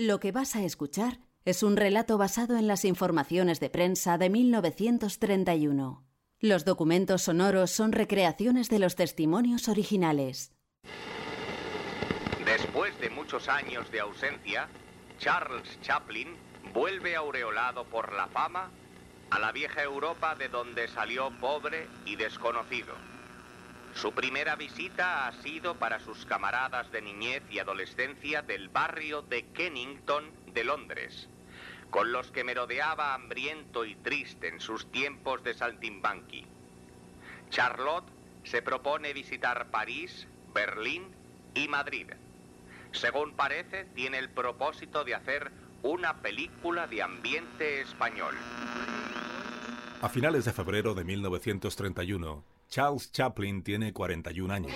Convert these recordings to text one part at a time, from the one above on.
Lo que vas a escuchar es un relato basado en las informaciones de prensa de 1931. Los documentos sonoros son recreaciones de los testimonios originales. Después de muchos años de ausencia, Charles Chaplin vuelve aureolado por la fama a la vieja Europa de donde salió pobre y desconocido. Su primera visita ha sido para sus camaradas de niñez y adolescencia del barrio de Kennington de Londres, con los que merodeaba hambriento y triste en sus tiempos de saltimbanqui. Charlotte se propone visitar París, Berlín y Madrid. Según parece, tiene el propósito de hacer una película de ambiente español. A finales de febrero de 1931, Charles Chaplin tiene 41 años.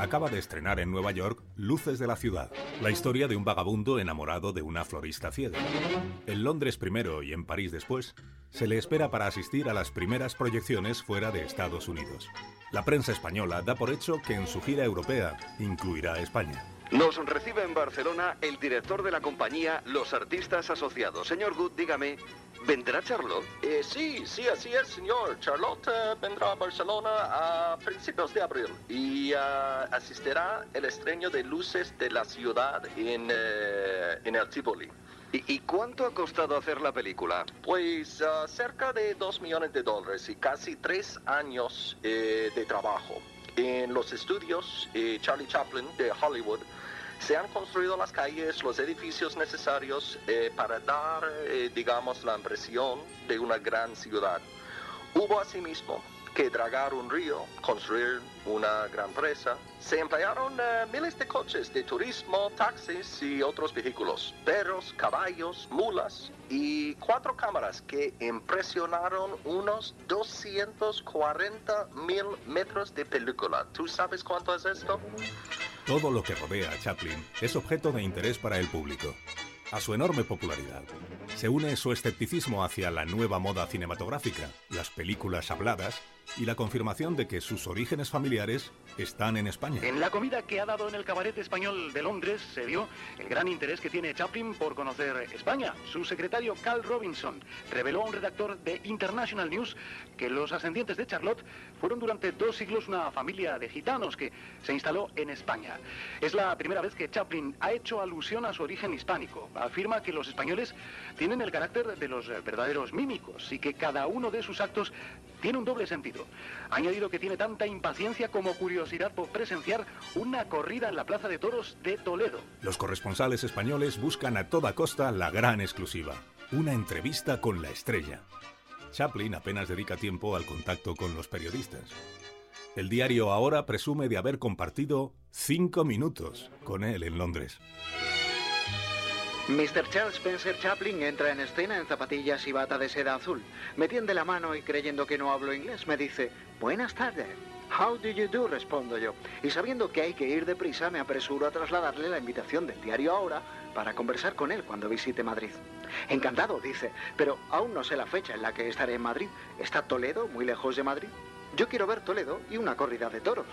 Acaba de estrenar en Nueva York Luces de la Ciudad, la historia de un vagabundo enamorado de una florista ciega. En Londres primero y en París después, se le espera para asistir a las primeras proyecciones fuera de Estados Unidos. La prensa española da por hecho que en su gira europea incluirá a España. Nos recibe en Barcelona el director de la compañía Los Artistas Asociados. Señor Good, dígame, ¿vendrá Charlotte? Eh, sí, sí, así es, señor. Charlotte eh, vendrá a Barcelona a principios de abril y eh, asistirá el estreno de Luces de la Ciudad en, eh, en el Tivoli. ¿Y, y cuánto ha costado hacer la película? Pues cerca de 2 millones de dólares y casi tres años de trabajo. En los estudios eh, Charlie Chaplin de Hollywood se han construido las calles, los edificios necesarios eh, para dar, eh, digamos, la impresión de una gran ciudad. Hubo asimismo que dragar un río, construir una gran presa. Se emplearon eh, miles de coches de turismo, taxis y otros vehículos, perros, caballos, mulas y cuatro cámaras que impresionaron unos 240 mil metros de película. ¿Tú sabes cuánto es esto? Todo lo que rodea a Chaplin es objeto de interés para el público. A su enorme popularidad se une su escepticismo hacia la nueva moda cinematográfica, las películas habladas y la confirmación de que sus orígenes familiares están en España. En la comida que ha dado en el cabaret español de Londres se vio el gran interés que tiene Chaplin por conocer España. Su secretario Carl Robinson reveló a un redactor de International News que los ascendientes de Charlotte fueron durante dos siglos una familia de gitanos que se instaló en España. Es la primera vez que Chaplin ha hecho alusión a su origen hispánico. Afirma que los españoles tienen el carácter de los verdaderos mímicos y que cada uno de sus actos tiene un doble sentido. Ha añadido que tiene tanta impaciencia como curiosidad por presenciar una corrida en la Plaza de Toros de Toledo. Los corresponsales españoles buscan a toda costa la gran exclusiva, una entrevista con la estrella. Chaplin apenas dedica tiempo al contacto con los periodistas. El diario Ahora presume de haber compartido cinco minutos con él en Londres. Mr. Charles Spencer Chaplin entra en escena en zapatillas y bata de seda azul. Me tiende la mano y creyendo que no hablo inglés me dice, buenas tardes. How do you do? respondo yo. Y sabiendo que hay que ir deprisa, me apresuro a trasladarle la invitación del diario Ahora para conversar con él cuando visite Madrid. Encantado, dice, pero aún no sé la fecha en la que estaré en Madrid. ¿Está Toledo muy lejos de Madrid? Yo quiero ver Toledo y una corrida de toros.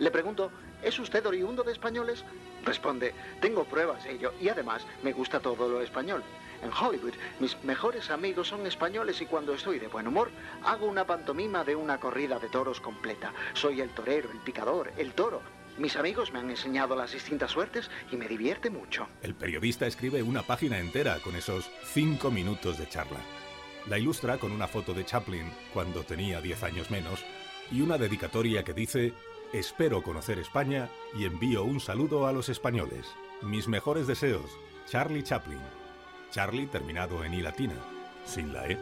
Le pregunto, ¿es usted oriundo de españoles? Responde, tengo pruebas de ello y además me gusta todo lo español. En Hollywood, mis mejores amigos son españoles y cuando estoy de buen humor, hago una pantomima de una corrida de toros completa. Soy el torero, el picador, el toro. Mis amigos me han enseñado las distintas suertes y me divierte mucho. El periodista escribe una página entera con esos cinco minutos de charla. La ilustra con una foto de Chaplin cuando tenía 10 años menos y una dedicatoria que dice Espero conocer España y envío un saludo a los españoles. Mis mejores deseos, Charlie Chaplin. Charlie terminado en I latina, sin la E.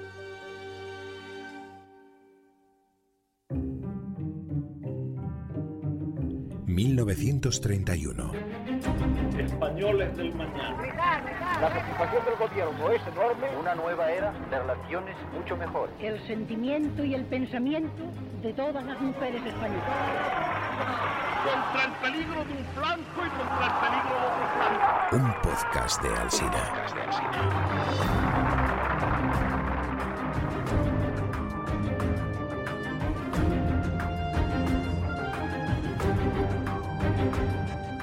...1931... Españoles del mañana. La satisfacción del gobierno es enorme. Una nueva era de relaciones mucho mejor. El sentimiento y el pensamiento de todas las mujeres españolas. Contra el peligro de un flanco y contra el peligro de otro flanco. Un podcast de Alsina.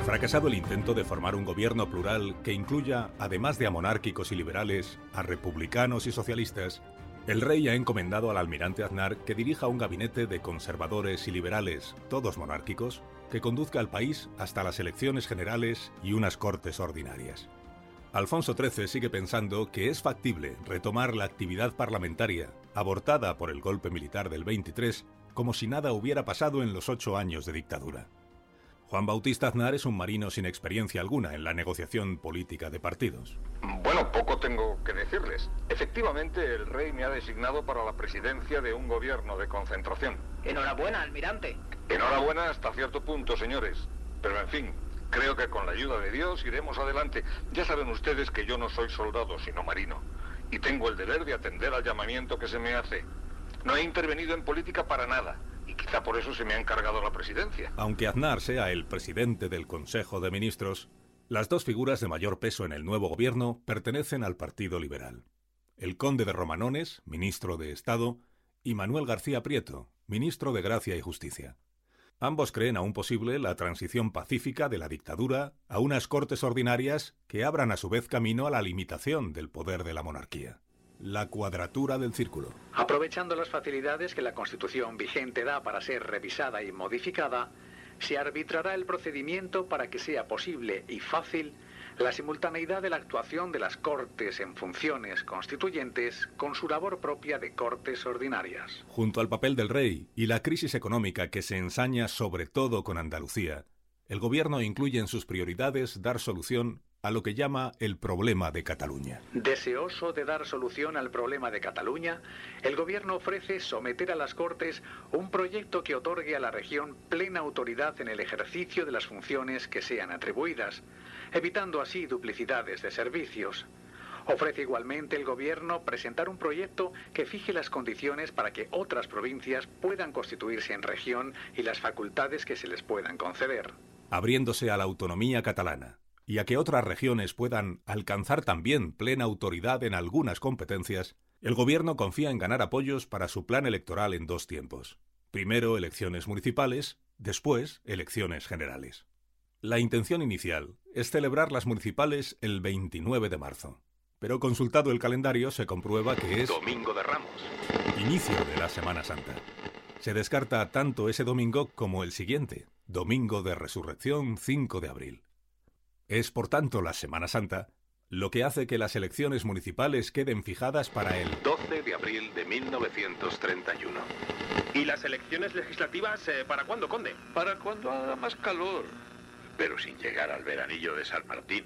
Fracasado el intento de formar un gobierno plural que incluya, además de a monárquicos y liberales, a republicanos y socialistas, el rey ha encomendado al almirante Aznar que dirija un gabinete de conservadores y liberales, todos monárquicos, que conduzca al país hasta las elecciones generales y unas cortes ordinarias. Alfonso XIII sigue pensando que es factible retomar la actividad parlamentaria, abortada por el golpe militar del 23, como si nada hubiera pasado en los ocho años de dictadura. Juan Bautista Aznar es un marino sin experiencia alguna en la negociación política de partidos. Bueno, poco tengo que decirles. Efectivamente, el rey me ha designado para la presidencia de un gobierno de concentración. Enhorabuena, almirante. Enhorabuena hasta cierto punto, señores. Pero en fin, creo que con la ayuda de Dios iremos adelante. Ya saben ustedes que yo no soy soldado, sino marino. Y tengo el deber de atender al llamamiento que se me hace. No he intervenido en política para nada quizá por eso se me ha encargado la presidencia. Aunque Aznar sea el presidente del Consejo de Ministros, las dos figuras de mayor peso en el nuevo gobierno pertenecen al Partido Liberal. El conde de Romanones, ministro de Estado, y Manuel García Prieto, ministro de Gracia y Justicia. Ambos creen aún posible la transición pacífica de la dictadura a unas cortes ordinarias que abran a su vez camino a la limitación del poder de la monarquía. La cuadratura del círculo. Aprovechando las facilidades que la Constitución vigente da para ser revisada y modificada, se arbitrará el procedimiento para que sea posible y fácil la simultaneidad de la actuación de las Cortes en funciones constituyentes con su labor propia de Cortes ordinarias. Junto al papel del rey y la crisis económica que se ensaña sobre todo con Andalucía, el gobierno incluye en sus prioridades dar solución a lo que llama el problema de Cataluña. Deseoso de dar solución al problema de Cataluña, el gobierno ofrece someter a las Cortes un proyecto que otorgue a la región plena autoridad en el ejercicio de las funciones que sean atribuidas, evitando así duplicidades de servicios. Ofrece igualmente el Gobierno presentar un proyecto que fije las condiciones para que otras provincias puedan constituirse en región y las facultades que se les puedan conceder. Abriéndose a la autonomía catalana, y a que otras regiones puedan alcanzar también plena autoridad en algunas competencias, el Gobierno confía en ganar apoyos para su plan electoral en dos tiempos. Primero elecciones municipales, después elecciones generales. La intención inicial es celebrar las municipales el 29 de marzo, pero consultado el calendario se comprueba que es Domingo de Ramos, inicio de la Semana Santa. Se descarta tanto ese domingo como el siguiente, Domingo de Resurrección 5 de abril. Es, por tanto, la Semana Santa lo que hace que las elecciones municipales queden fijadas para el 12 de abril de 1931. ¿Y las elecciones legislativas eh, para cuándo, conde? Para cuando haga más calor, pero sin llegar al veranillo de San Martín.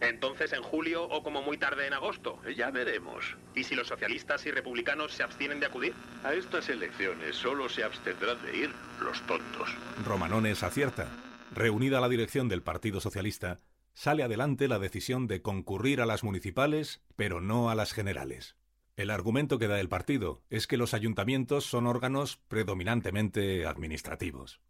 Entonces en julio o como muy tarde en agosto. Ya veremos. ¿Y si los socialistas y republicanos se abstienen de acudir? A estas elecciones solo se abstendrán de ir los tontos. Romanones acierta. Reunida la dirección del Partido Socialista, sale adelante la decisión de concurrir a las municipales, pero no a las generales. El argumento que da el partido es que los ayuntamientos son órganos predominantemente administrativos.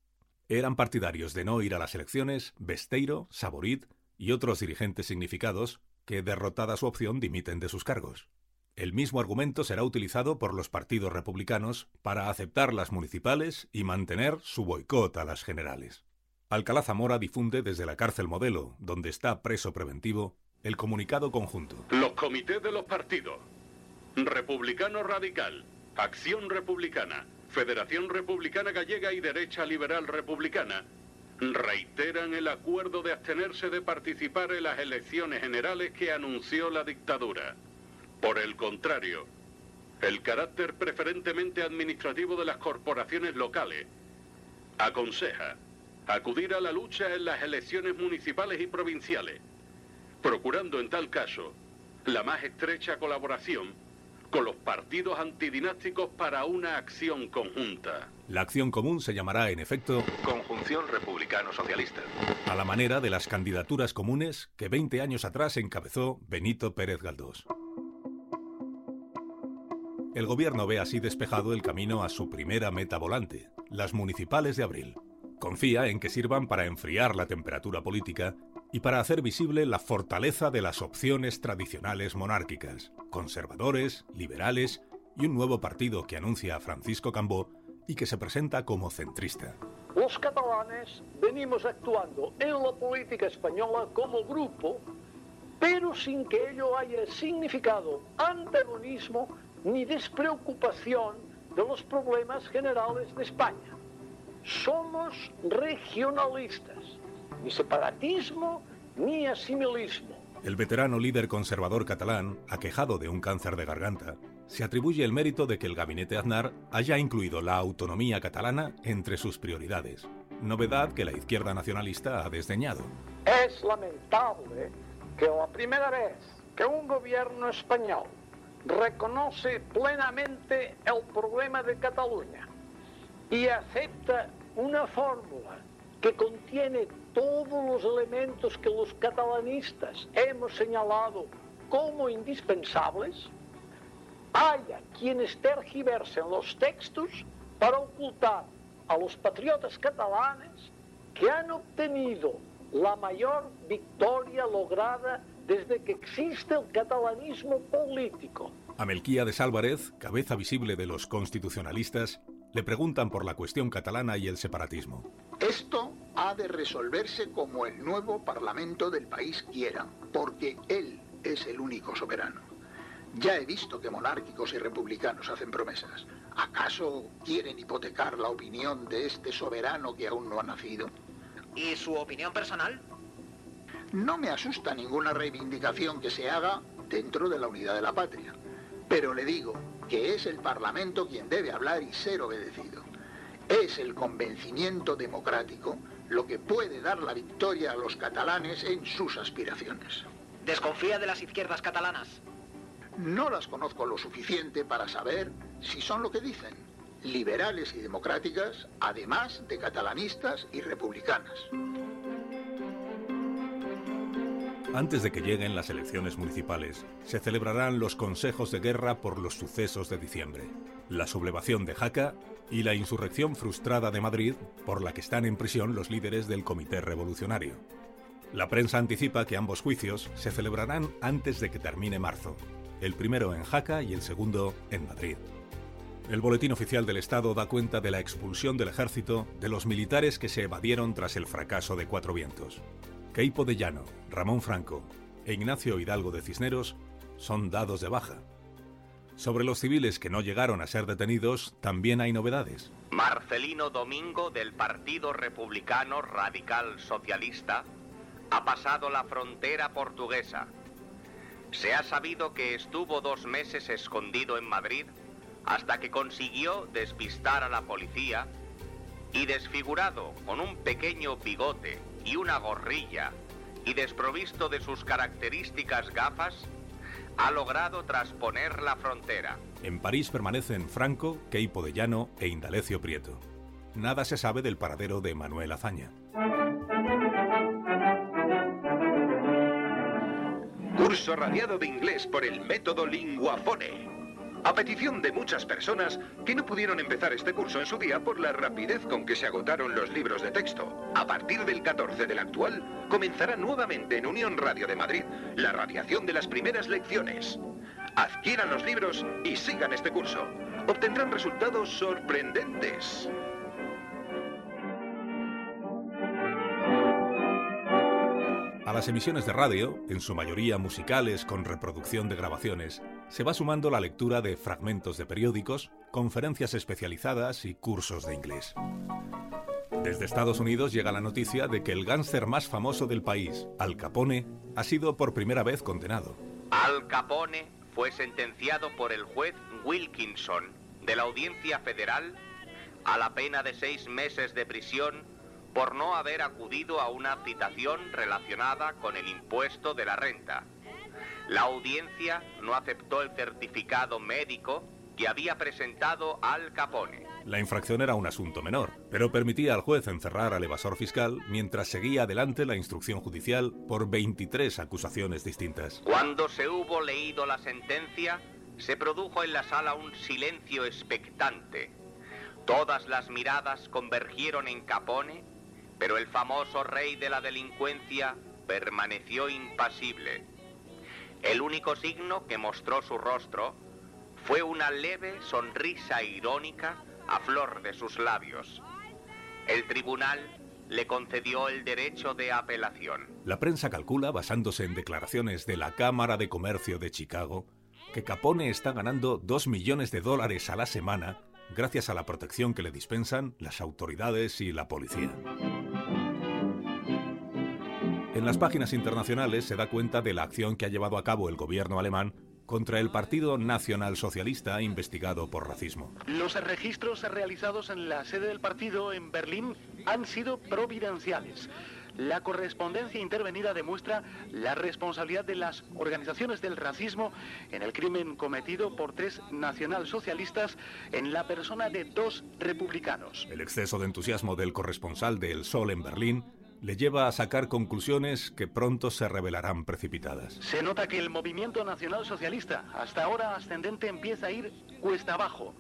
Eran partidarios de no ir a las elecciones Besteiro, Saborit y otros dirigentes significados que, derrotada su opción, dimiten de sus cargos. El mismo argumento será utilizado por los partidos republicanos para aceptar las municipales y mantener su boicot a las generales. Alcalá Zamora difunde desde la cárcel modelo, donde está preso preventivo, el comunicado conjunto. Los comités de los partidos. Republicano Radical, Acción Republicana, Federación Republicana Gallega y Derecha Liberal Republicana reiteran el acuerdo de abstenerse de participar en las elecciones generales que anunció la dictadura. Por el contrario, el carácter preferentemente administrativo de las corporaciones locales aconseja acudir a la lucha en las elecciones municipales y provinciales, procurando en tal caso la más estrecha colaboración con los partidos antidinásticos para una acción conjunta. La acción común se llamará, en efecto, Conjunción Republicano-Socialista. A la manera de las candidaturas comunes que 20 años atrás encabezó Benito Pérez Galdós. El gobierno ve así despejado el camino a su primera meta volante, las municipales de abril. Confía en que sirvan para enfriar la temperatura política y para hacer visible la fortaleza de las opciones tradicionales monárquicas, conservadores, liberales y un nuevo partido que anuncia a Francisco Cambó y que se presenta como centrista. Los catalanes venimos actuando en la política española como grupo, pero sin que ello haya significado antagonismo ni despreocupación de los problemas generales de España. Somos regionalistas, ni separatismo ni asimilismo. El veterano líder conservador catalán, aquejado de un cáncer de garganta, se atribuye el mérito de que el gabinete Aznar haya incluido la autonomía catalana entre sus prioridades, novedad que la izquierda nacionalista ha desdeñado. Es lamentable que la primera vez que un gobierno español reconoce plenamente el problema de Cataluña y acepta una fórmula que contiene todos los elementos que los catalanistas hemos señalado como indispensables, haya quienes tergiversen los textos para ocultar a los patriotas catalanes que han obtenido la mayor victoria lograda desde que existe el catalanismo político. A Melquíades Álvarez, cabeza visible de los constitucionalistas, le preguntan por la cuestión catalana y el separatismo. Esto ha de resolverse como el nuevo Parlamento del país quiera, porque él es el único soberano. Ya he visto que monárquicos y republicanos hacen promesas. ¿Acaso quieren hipotecar la opinión de este soberano que aún no ha nacido? ¿Y su opinión personal? No me asusta ninguna reivindicación que se haga dentro de la unidad de la patria. Pero le digo que es el Parlamento quien debe hablar y ser obedecido. Es el convencimiento democrático lo que puede dar la victoria a los catalanes en sus aspiraciones. ¿Desconfía de las izquierdas catalanas? No las conozco lo suficiente para saber si son lo que dicen, liberales y democráticas, además de catalanistas y republicanas. Antes de que lleguen las elecciones municipales, se celebrarán los consejos de guerra por los sucesos de diciembre, la sublevación de Jaca y la insurrección frustrada de Madrid por la que están en prisión los líderes del Comité Revolucionario. La prensa anticipa que ambos juicios se celebrarán antes de que termine marzo, el primero en Jaca y el segundo en Madrid. El Boletín Oficial del Estado da cuenta de la expulsión del ejército de los militares que se evadieron tras el fracaso de Cuatro Vientos. Queipo de Llano, Ramón Franco e Ignacio Hidalgo de Cisneros son dados de baja. Sobre los civiles que no llegaron a ser detenidos también hay novedades. Marcelino Domingo del Partido Republicano Radical Socialista ha pasado la frontera portuguesa. Se ha sabido que estuvo dos meses escondido en Madrid hasta que consiguió despistar a la policía y desfigurado con un pequeño bigote y una gorrilla y desprovisto de sus características gafas, ha logrado trasponer la frontera. En París permanecen Franco, Queipo de Llano e Indalecio Prieto. Nada se sabe del paradero de Manuel Azaña. Curso radiado de inglés por el método Linguafone a petición de muchas personas que no pudieron empezar este curso en su día por la rapidez con que se agotaron los libros de texto. A partir del 14 del actual, comenzará nuevamente en Unión Radio de Madrid la radiación de las primeras lecciones. Adquieran los libros y sigan este curso. Obtendrán resultados sorprendentes. A las emisiones de radio, en su mayoría musicales con reproducción de grabaciones, se va sumando la lectura de fragmentos de periódicos, conferencias especializadas y cursos de inglés. Desde Estados Unidos llega la noticia de que el gánster más famoso del país, Al Capone, ha sido por primera vez condenado. Al Capone fue sentenciado por el juez Wilkinson de la Audiencia Federal a la pena de seis meses de prisión por no haber acudido a una citación relacionada con el impuesto de la renta. La audiencia no aceptó el certificado médico que había presentado Al Capone. La infracción era un asunto menor, pero permitía al juez encerrar al evasor fiscal mientras seguía adelante la instrucción judicial por 23 acusaciones distintas. Cuando se hubo leído la sentencia, se produjo en la sala un silencio expectante. Todas las miradas convergieron en Capone pero el famoso rey de la delincuencia permaneció impasible. El único signo que mostró su rostro fue una leve sonrisa irónica a flor de sus labios. El tribunal le concedió el derecho de apelación. La prensa calcula, basándose en declaraciones de la Cámara de Comercio de Chicago, que Capone está ganando 2 millones de dólares a la semana gracias a la protección que le dispensan las autoridades y la policía. En las páginas internacionales se da cuenta de la acción que ha llevado a cabo el gobierno alemán contra el Partido Nacional Socialista investigado por racismo. Los registros realizados en la sede del partido en Berlín han sido providenciales. La correspondencia intervenida demuestra la responsabilidad de las organizaciones del racismo en el crimen cometido por tres nacionalsocialistas en la persona de dos republicanos. El exceso de entusiasmo del corresponsal de El Sol en Berlín le lleva a sacar conclusiones que pronto se revelarán precipitadas. Se nota que el movimiento nacional socialista, hasta ahora ascendente, empieza a ir cuesta abajo.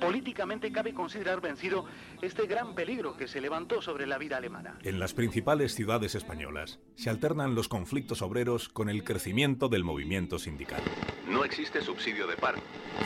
Políticamente cabe considerar vencido este gran peligro que se levantó sobre la vida alemana. En las principales ciudades españolas se alternan los conflictos obreros con el crecimiento del movimiento sindical. No existe subsidio de paro.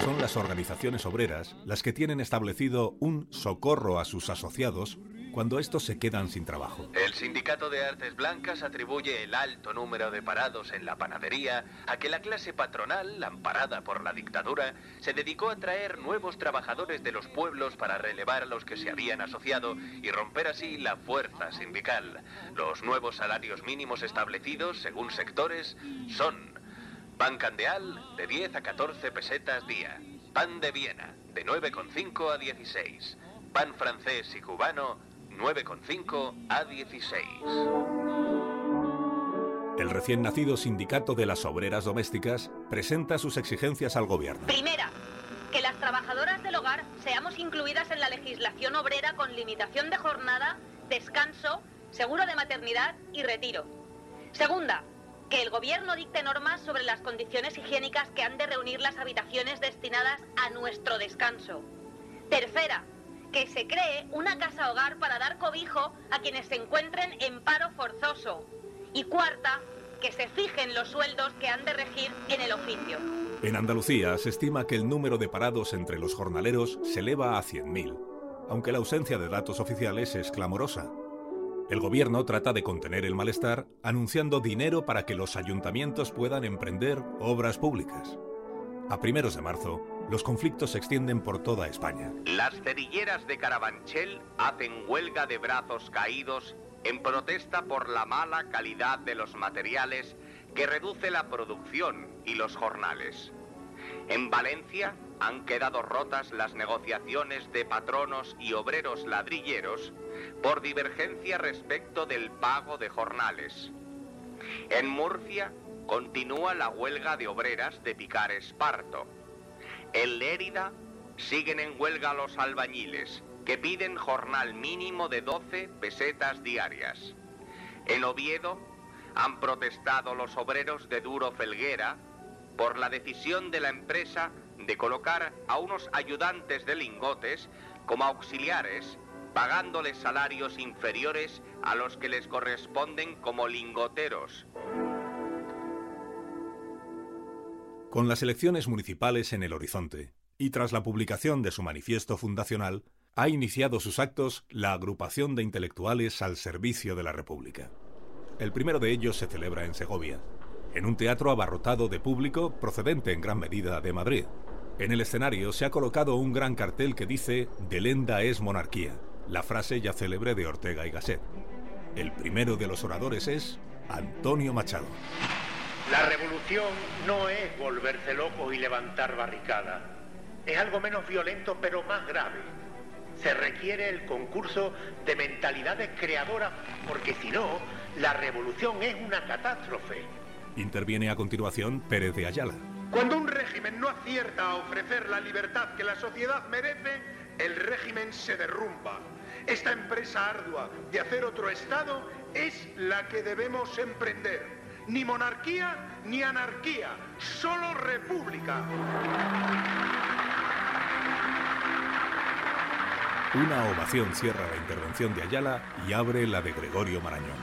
Son las organizaciones obreras las que tienen establecido un socorro a sus asociados cuando estos se quedan sin trabajo. El Sindicato de Artes Blancas atribuye el alto número de parados en la panadería a que la clase patronal, amparada por la dictadura, se dedicó a traer nuevos trabajadores de los pueblos para relevar a los que se habían asociado y romper así la fuerza sindical. Los nuevos salarios mínimos establecidos, según sectores, son pan candeal de 10 a 14 pesetas día, pan de Viena de 9,5 a 16, pan francés y cubano 9,5 a 16. El recién nacido Sindicato de las Obreras Domésticas presenta sus exigencias al gobierno. Primera, que las trabajadoras del hogar seamos incluidas en la legislación obrera con limitación de jornada, descanso, seguro de maternidad y retiro. Segunda, que el gobierno dicte normas sobre las condiciones higiénicas que han de reunir las habitaciones destinadas a nuestro descanso. Tercera, que se cree una casa hogar para dar cobijo a quienes se encuentren en paro forzoso. Y cuarta, que se fijen los sueldos que han de regir en el oficio. En Andalucía se estima que el número de parados entre los jornaleros se eleva a 100.000, aunque la ausencia de datos oficiales es clamorosa. El gobierno trata de contener el malestar anunciando dinero para que los ayuntamientos puedan emprender obras públicas. A primeros de marzo, los conflictos se extienden por toda España. Las cerilleras de Carabanchel hacen huelga de brazos caídos en protesta por la mala calidad de los materiales que reduce la producción y los jornales. En Valencia han quedado rotas las negociaciones de patronos y obreros ladrilleros por divergencia respecto del pago de jornales. En Murcia continúa la huelga de obreras de picar esparto. En Lérida siguen en huelga los albañiles, que piden jornal mínimo de 12 pesetas diarias. En Oviedo han protestado los obreros de Duro Felguera por la decisión de la empresa de colocar a unos ayudantes de lingotes como auxiliares, pagándoles salarios inferiores a los que les corresponden como lingoteros. Con las elecciones municipales en el horizonte, y tras la publicación de su manifiesto fundacional, ha iniciado sus actos la agrupación de intelectuales al servicio de la República. El primero de ellos se celebra en Segovia, en un teatro abarrotado de público procedente en gran medida de Madrid. En el escenario se ha colocado un gran cartel que dice Delenda es monarquía, la frase ya célebre de Ortega y Gasset. El primero de los oradores es Antonio Machado. La revolución no es volverse loco y levantar barricadas. Es algo menos violento pero más grave. Se requiere el concurso de mentalidades creadoras porque si no, la revolución es una catástrofe. Interviene a continuación Pérez de Ayala. Cuando un régimen no acierta a ofrecer la libertad que la sociedad merece, el régimen se derrumba. Esta empresa ardua de hacer otro Estado es la que debemos emprender ni monarquía ni anarquía, solo república. Una ovación cierra la intervención de Ayala y abre la de Gregorio Marañón.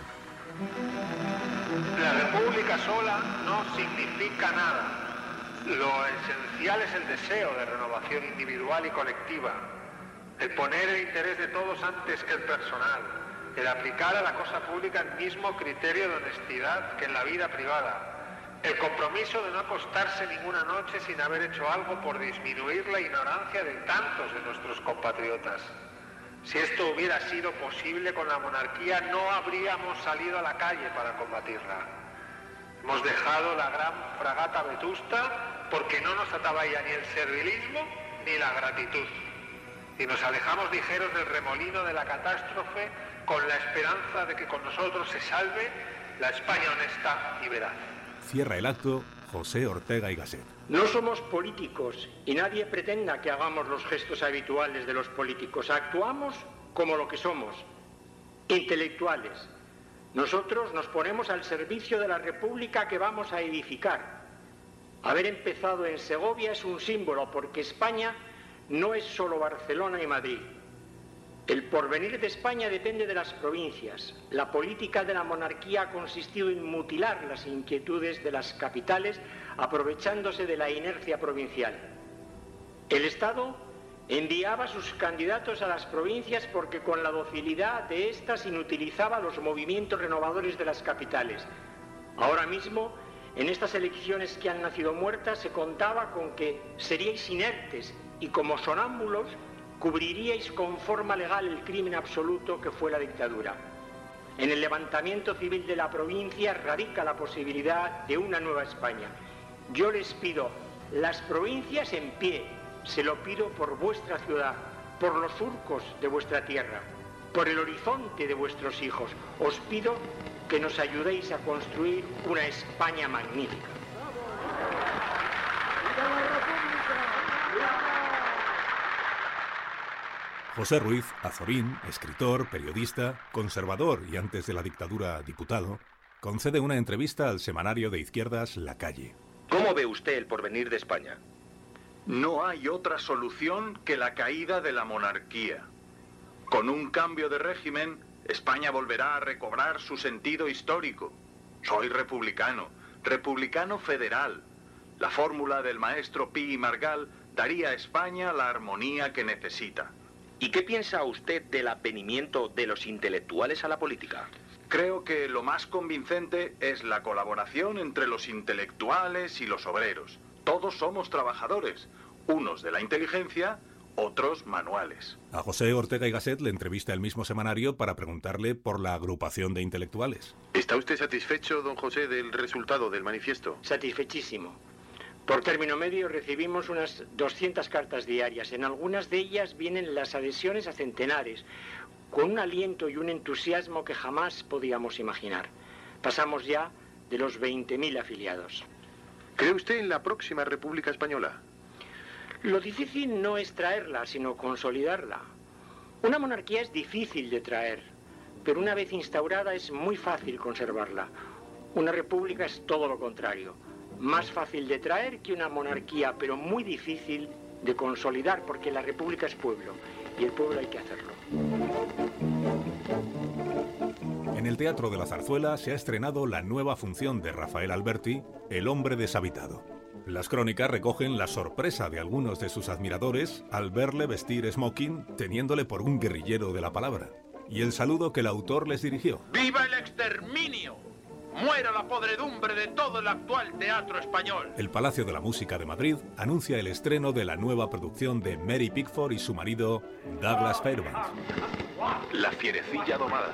La república sola no significa nada. Lo esencial es el deseo de renovación individual y colectiva. el poner el interés de todos antes que el personal, el aplicar a la cosa pública el mismo criterio de honestidad que en la vida privada, el compromiso de no acostarse ninguna noche sin haber hecho algo por disminuir la ignorancia de tantos de nuestros compatriotas. Si esto hubiera sido posible con la monarquía, no habríamos salido a la calle para combatirla. Hemos dejado la gran fragata vetusta porque no nos ataba ya ni el servilismo ni la gratitud. Y nos alejamos ligeros del remolino de la catástrofe con la esperanza de que con nosotros se salve la España honesta y veraz. Cierra el acto José Ortega y Gasset. No somos políticos y nadie pretenda que hagamos los gestos habituales de los políticos. Actuamos como lo que somos, intelectuales. Nosotros nos ponemos al servicio de la República que vamos a edificar. Haber empezado en Segovia es un símbolo porque España no es solo Barcelona y Madrid. El porvenir de España depende de las provincias. La política de la monarquía ha consistido en mutilar las inquietudes de las capitales aprovechándose de la inercia provincial. El Estado enviaba sus candidatos a las provincias porque con la docilidad de éstas inutilizaba los movimientos renovadores de las capitales. Ahora mismo, en estas elecciones que han nacido muertas, se contaba con que seríais inertes y como sonámbulos cubriríais con forma legal el crimen absoluto que fue la dictadura. En el levantamiento civil de la provincia radica la posibilidad de una nueva España. Yo les pido las provincias en pie, se lo pido por vuestra ciudad, por los surcos de vuestra tierra, por el horizonte de vuestros hijos. Os pido que nos ayudéis a construir una España magnífica. José Ruiz Azorín, escritor, periodista, conservador y antes de la dictadura diputado, concede una entrevista al semanario de izquierdas La Calle. ¿Cómo ve usted el porvenir de España? No hay otra solución que la caída de la monarquía. Con un cambio de régimen, España volverá a recobrar su sentido histórico. Soy republicano, republicano federal. La fórmula del maestro Pi y Margal daría a España la armonía que necesita. ¿Y qué piensa usted del avenimiento de los intelectuales a la política? Creo que lo más convincente es la colaboración entre los intelectuales y los obreros. Todos somos trabajadores, unos de la inteligencia, otros manuales. A José Ortega y Gasset le entrevista el mismo semanario para preguntarle por la agrupación de intelectuales. ¿Está usted satisfecho, don José, del resultado del manifiesto? Satisfechísimo. Por término medio recibimos unas 200 cartas diarias. En algunas de ellas vienen las adhesiones a centenares, con un aliento y un entusiasmo que jamás podíamos imaginar. Pasamos ya de los 20.000 afiliados. ¿Cree usted en la próxima República Española? Lo difícil no es traerla, sino consolidarla. Una monarquía es difícil de traer, pero una vez instaurada es muy fácil conservarla. Una república es todo lo contrario más fácil de traer que una monarquía, pero muy difícil de consolidar, porque la república es pueblo y el pueblo hay que hacerlo. En el Teatro de la Zarzuela se ha estrenado la nueva función de Rafael Alberti, El hombre deshabitado. Las crónicas recogen la sorpresa de algunos de sus admiradores al verle vestir smoking teniéndole por un guerrillero de la palabra, y el saludo que el autor les dirigió. ¡Viva el exterminio! Muera la podredumbre de todo el actual teatro español. El Palacio de la Música de Madrid anuncia el estreno de la nueva producción de Mary Pickford y su marido Douglas Fairbanks. La fierecilla domada.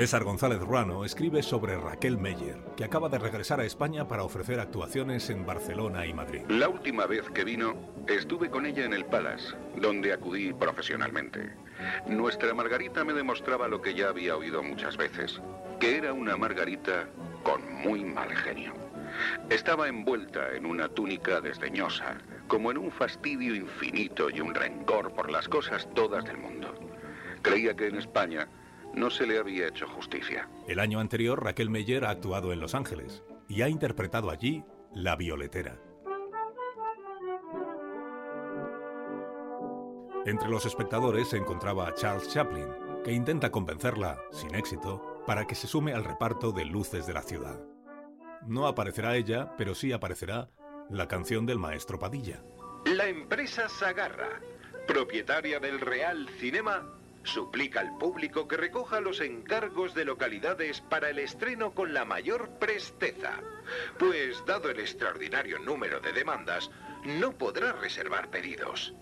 César González Ruano escribe sobre Raquel Meyer, que acaba de regresar a España para ofrecer actuaciones en Barcelona y Madrid. La última vez que vino, estuve con ella en el Palace, donde acudí profesionalmente. Nuestra Margarita me demostraba lo que ya había oído muchas veces, que era una Margarita con muy mal genio. Estaba envuelta en una túnica desdeñosa, como en un fastidio infinito y un rencor por las cosas todas del mundo. Creía que en España no se le había hecho justicia. El año anterior, Raquel Meyer ha actuado en Los Ángeles y ha interpretado allí La Violetera. Entre los espectadores se encontraba Charles Chaplin, que intenta convencerla, sin éxito, para que se sume al reparto de Luces de la Ciudad. No aparecerá ella, pero sí aparecerá la canción del maestro Padilla. La empresa Sagarra, propietaria del Real Cinema, suplica al público que recoja los encargos de localidades para el estreno con la mayor presteza, pues dado el extraordinario número de demandas, no podrá reservar pedidos.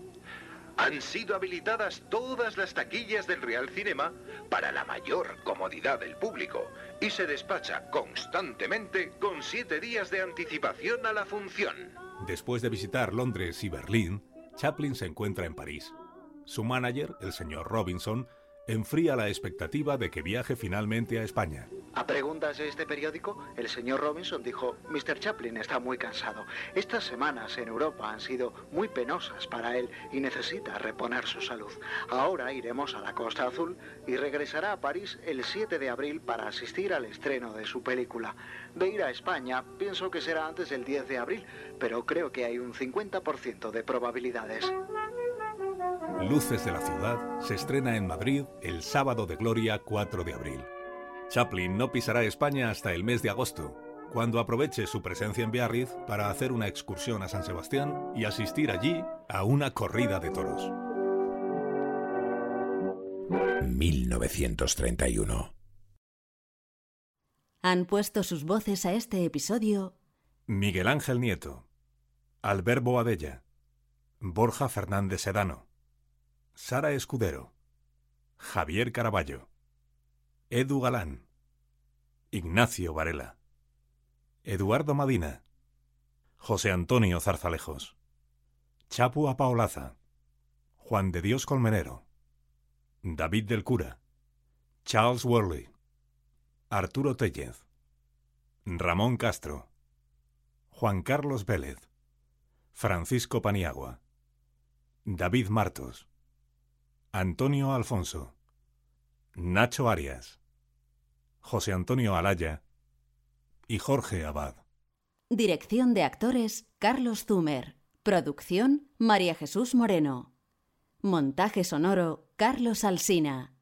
Han sido habilitadas todas las taquillas del Real Cinema para la mayor comodidad del público y se despacha constantemente con siete días de anticipación a la función. Después de visitar Londres y Berlín, Chaplin se encuentra en París. Su manager, el señor Robinson, enfría la expectativa de que viaje finalmente a España. A preguntas de este periódico, el señor Robinson dijo, Mr. Chaplin está muy cansado. Estas semanas en Europa han sido muy penosas para él y necesita reponer su salud. Ahora iremos a la Costa Azul y regresará a París el 7 de abril para asistir al estreno de su película. De ir a España, pienso que será antes del 10 de abril, pero creo que hay un 50% de probabilidades. Luces de la ciudad se estrena en Madrid el sábado de Gloria 4 de abril. Chaplin no pisará España hasta el mes de agosto, cuando aproveche su presencia en Biarritz para hacer una excursión a San Sebastián y asistir allí a una corrida de toros. 1931. Han puesto sus voces a este episodio Miguel Ángel Nieto, Albert Boadella, Borja Fernández Sedano, Sara Escudero, Javier Caraballo, Edu Galán, Ignacio Varela, Eduardo Madina, José Antonio Zarzalejos, Chapu Apaolaza, Juan de Dios Colmenero, David del Cura, Charles Worley, Arturo Tellez, Ramón Castro, Juan Carlos Vélez, Francisco Paniagua, David Martos, Antonio Alfonso, Nacho Arias, José Antonio Alaya y Jorge Abad. Dirección de actores Carlos Zumer. Producción María Jesús Moreno. Montaje sonoro Carlos Alsina.